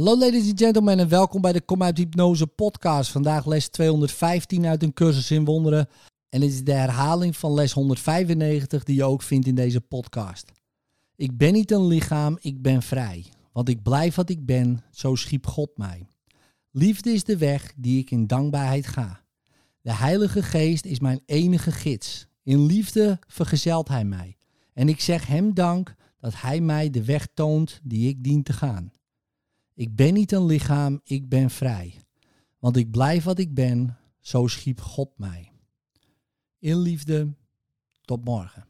Hallo ladies and gentlemen en welkom bij de Kom uit Hypnose podcast. Vandaag les 215 uit een cursus in wonderen. En dit is de herhaling van les 195 die je ook vindt in deze podcast. Ik ben niet een lichaam, ik ben vrij. Want ik blijf wat ik ben, zo schiep God mij. Liefde is de weg die ik in dankbaarheid ga. De Heilige Geest is mijn enige gids. In liefde vergezelt Hij mij. En ik zeg Hem dank dat Hij mij de weg toont die ik dien te gaan. Ik ben niet een lichaam, ik ben vrij. Want ik blijf wat ik ben, zo schiep God mij. In liefde, tot morgen.